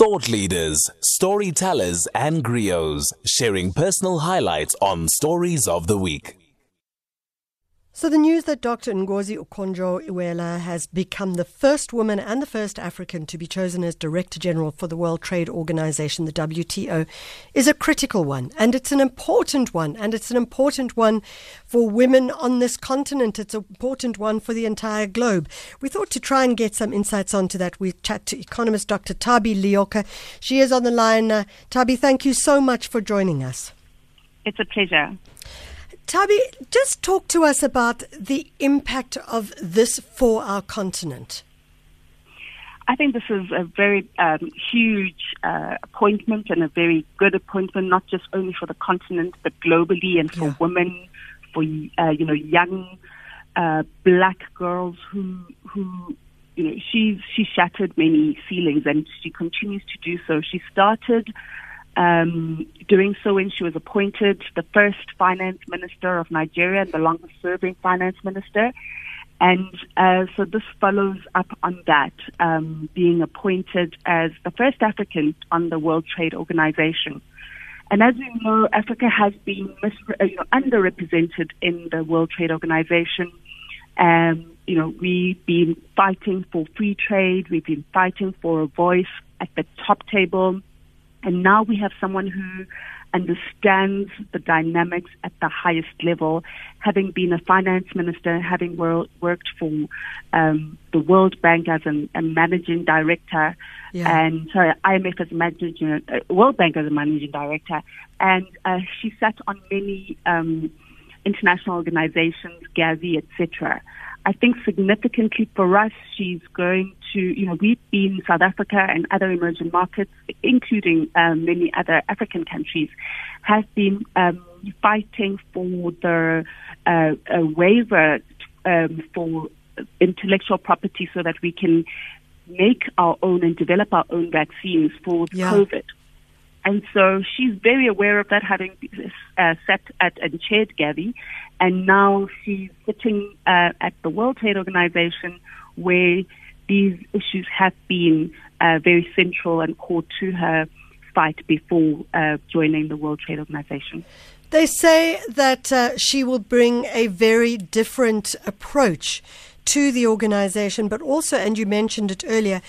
Thought leaders, storytellers, and griots sharing personal highlights on Stories of the Week. So, the news that Dr. Ngozi Okonjo-Iweala has become the first woman and the first African to be chosen as Director General for the World Trade Organization, the WTO, is a critical one. And it's an important one. And it's an important one for women on this continent. It's an important one for the entire globe. We thought to try and get some insights onto that. We chat to economist Dr. Thabi Leoka. She is on the line. Uh, Thabi, thank you so much for joining us. It's a pleasure. Thabi, just talk to us about the impact of this for our continent. I think this is a very um, huge uh, appointment and a very good appointment, not just only for the continent, but globally and for yeah. women, for uh, you know young uh, black girls who who you know she's she shattered many ceilings and she continues to do so. She started um, doing so when she was appointed the first finance minister of Nigeria and the longest serving finance minister. And uh, so this follows up on that, um, being appointed as the first African on the World Trade Organization. And as we know, Africa has been uh, you know, underrepresented in the World Trade Organization. Um, you know, we've been fighting for free trade. We've been fighting for a voice at the top table. And now we have someone who understands the dynamics at the highest level, having been a finance minister, having wor- worked for um, the World Bank as an, a managing director, yeah. and sorry, IMF as a managing, uh, World Bank as a managing director, and uh, she sat on many um, international organizations, Gavi, etc. I think significantly for us, she's going to, you know, we've been South Africa and other emerging markets, including um, many other African countries, have been um, fighting for the uh, waiver um, for intellectual property so that we can make our own and develop our own vaccines for yeah. COVID. And so she's very aware of that, having uh, sat at and chaired Gavi, and now she's sitting uh, at the World Trade Organization, where these issues have been uh, very central and core to her fight before uh, joining the World Trade Organization. They say that uh, she will bring a very different approach to the organization, but also, and you mentioned it earlier,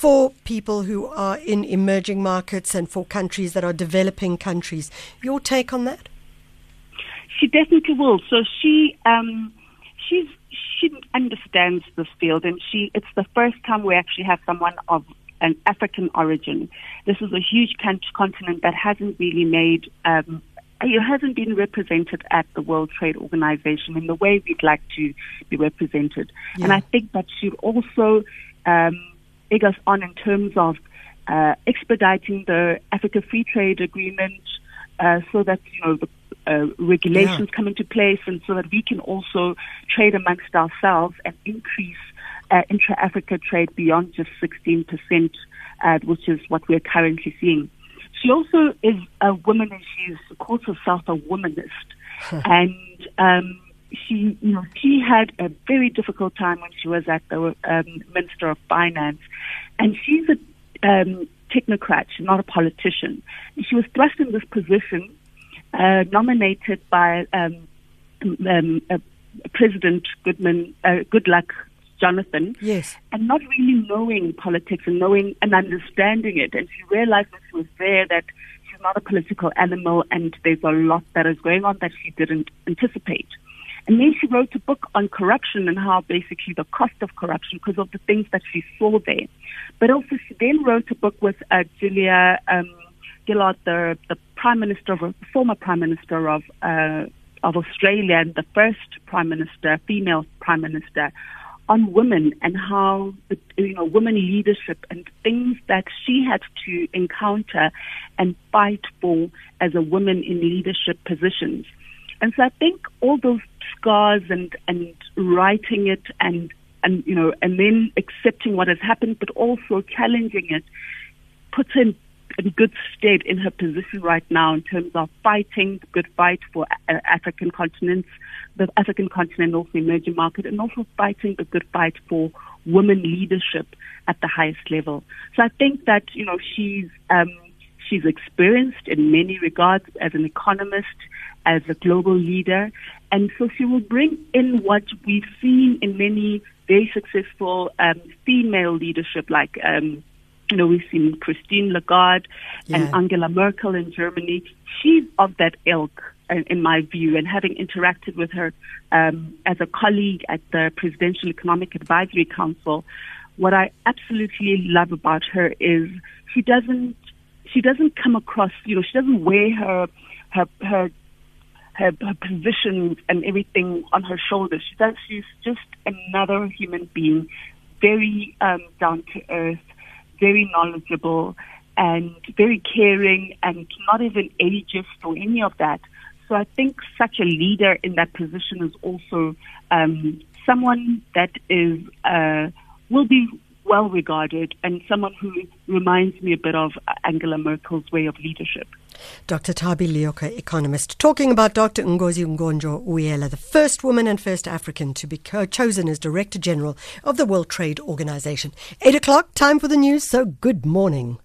for people who are in emerging markets and for countries that are developing countries. Your take on that? She definitely will. So she um, she's she understands this field, and she it's the first time we actually have someone of an African origin. This is a huge continent that hasn't really made um, it hasn't been represented at the World Trade Organization in the way we'd like to be represented. Yeah. And I think that should also um, egg us on in terms of uh, expediting the Africa Free Trade Agreement uh, so that you know the uh, regulations yeah. come into place and so that we can also trade amongst ourselves and increase uh, intra-Africa trade beyond just 16%, uh, which is what we're currently seeing. She also is a woman and she calls herself a womanist. and um, she, you know, she had a very difficult time when she was at the um, Minister of Finance, and she's a um, technocrat, she's not a politician. She was thrust in this position, uh, nominated by um, um, uh, President Goodman, uh, Goodluck Jonathan, yes, and not really knowing politics and knowing and understanding it. And she realized when she was there that she's not a political animal, and there's a lot that is going on that she didn't anticipate. And then she wrote a book on corruption and how basically the cost of corruption because of the things that she saw there. But also she then wrote a book with uh, Julia um, Gillard, the, the prime minister, of, former prime minister of uh, of Australia and the first prime minister, female prime minister, on women and how you know women leadership and things that she had to encounter and fight for as a woman in leadership positions. And so I think all those scars and and writing it and and you know and then accepting what has happened, but also challenging it, puts in in good stead in her position right now in terms of fighting the good fight for African continents, the African continent, also emerging market, and also fighting the good fight for women leadership at the highest level. So I think that you know she's um, she's experienced in many regards as an economist, as a global leader, and so she will bring in what we've seen in many very successful um, female leadership, like. Um, you know, we've seen Christine Lagarde yeah. and Angela Merkel in Germany. She's of that ilk, in, in my view, and having interacted with her um, as a colleague at the Presidential Economic Advisory Council, what I absolutely love about her is she doesn't she doesn't come across, you know, she doesn't wear her her her her, her positions and everything on her shoulders. She does. She's just another human being, very um, down to earth, very knowledgeable, and very caring, and not even ageist or any of that. So I think such a leader in that position is also um, someone that is uh, will be well regarded and someone who reminds me a bit of Angela Merkel's way of leadership. Dr. Thabi Leoka, economist, talking about Dr. Ngozi Okonjo-Iweala, the first woman and first African to be chosen as Director General of the World Trade Organization. Eight o'clock, time for the news, so good morning.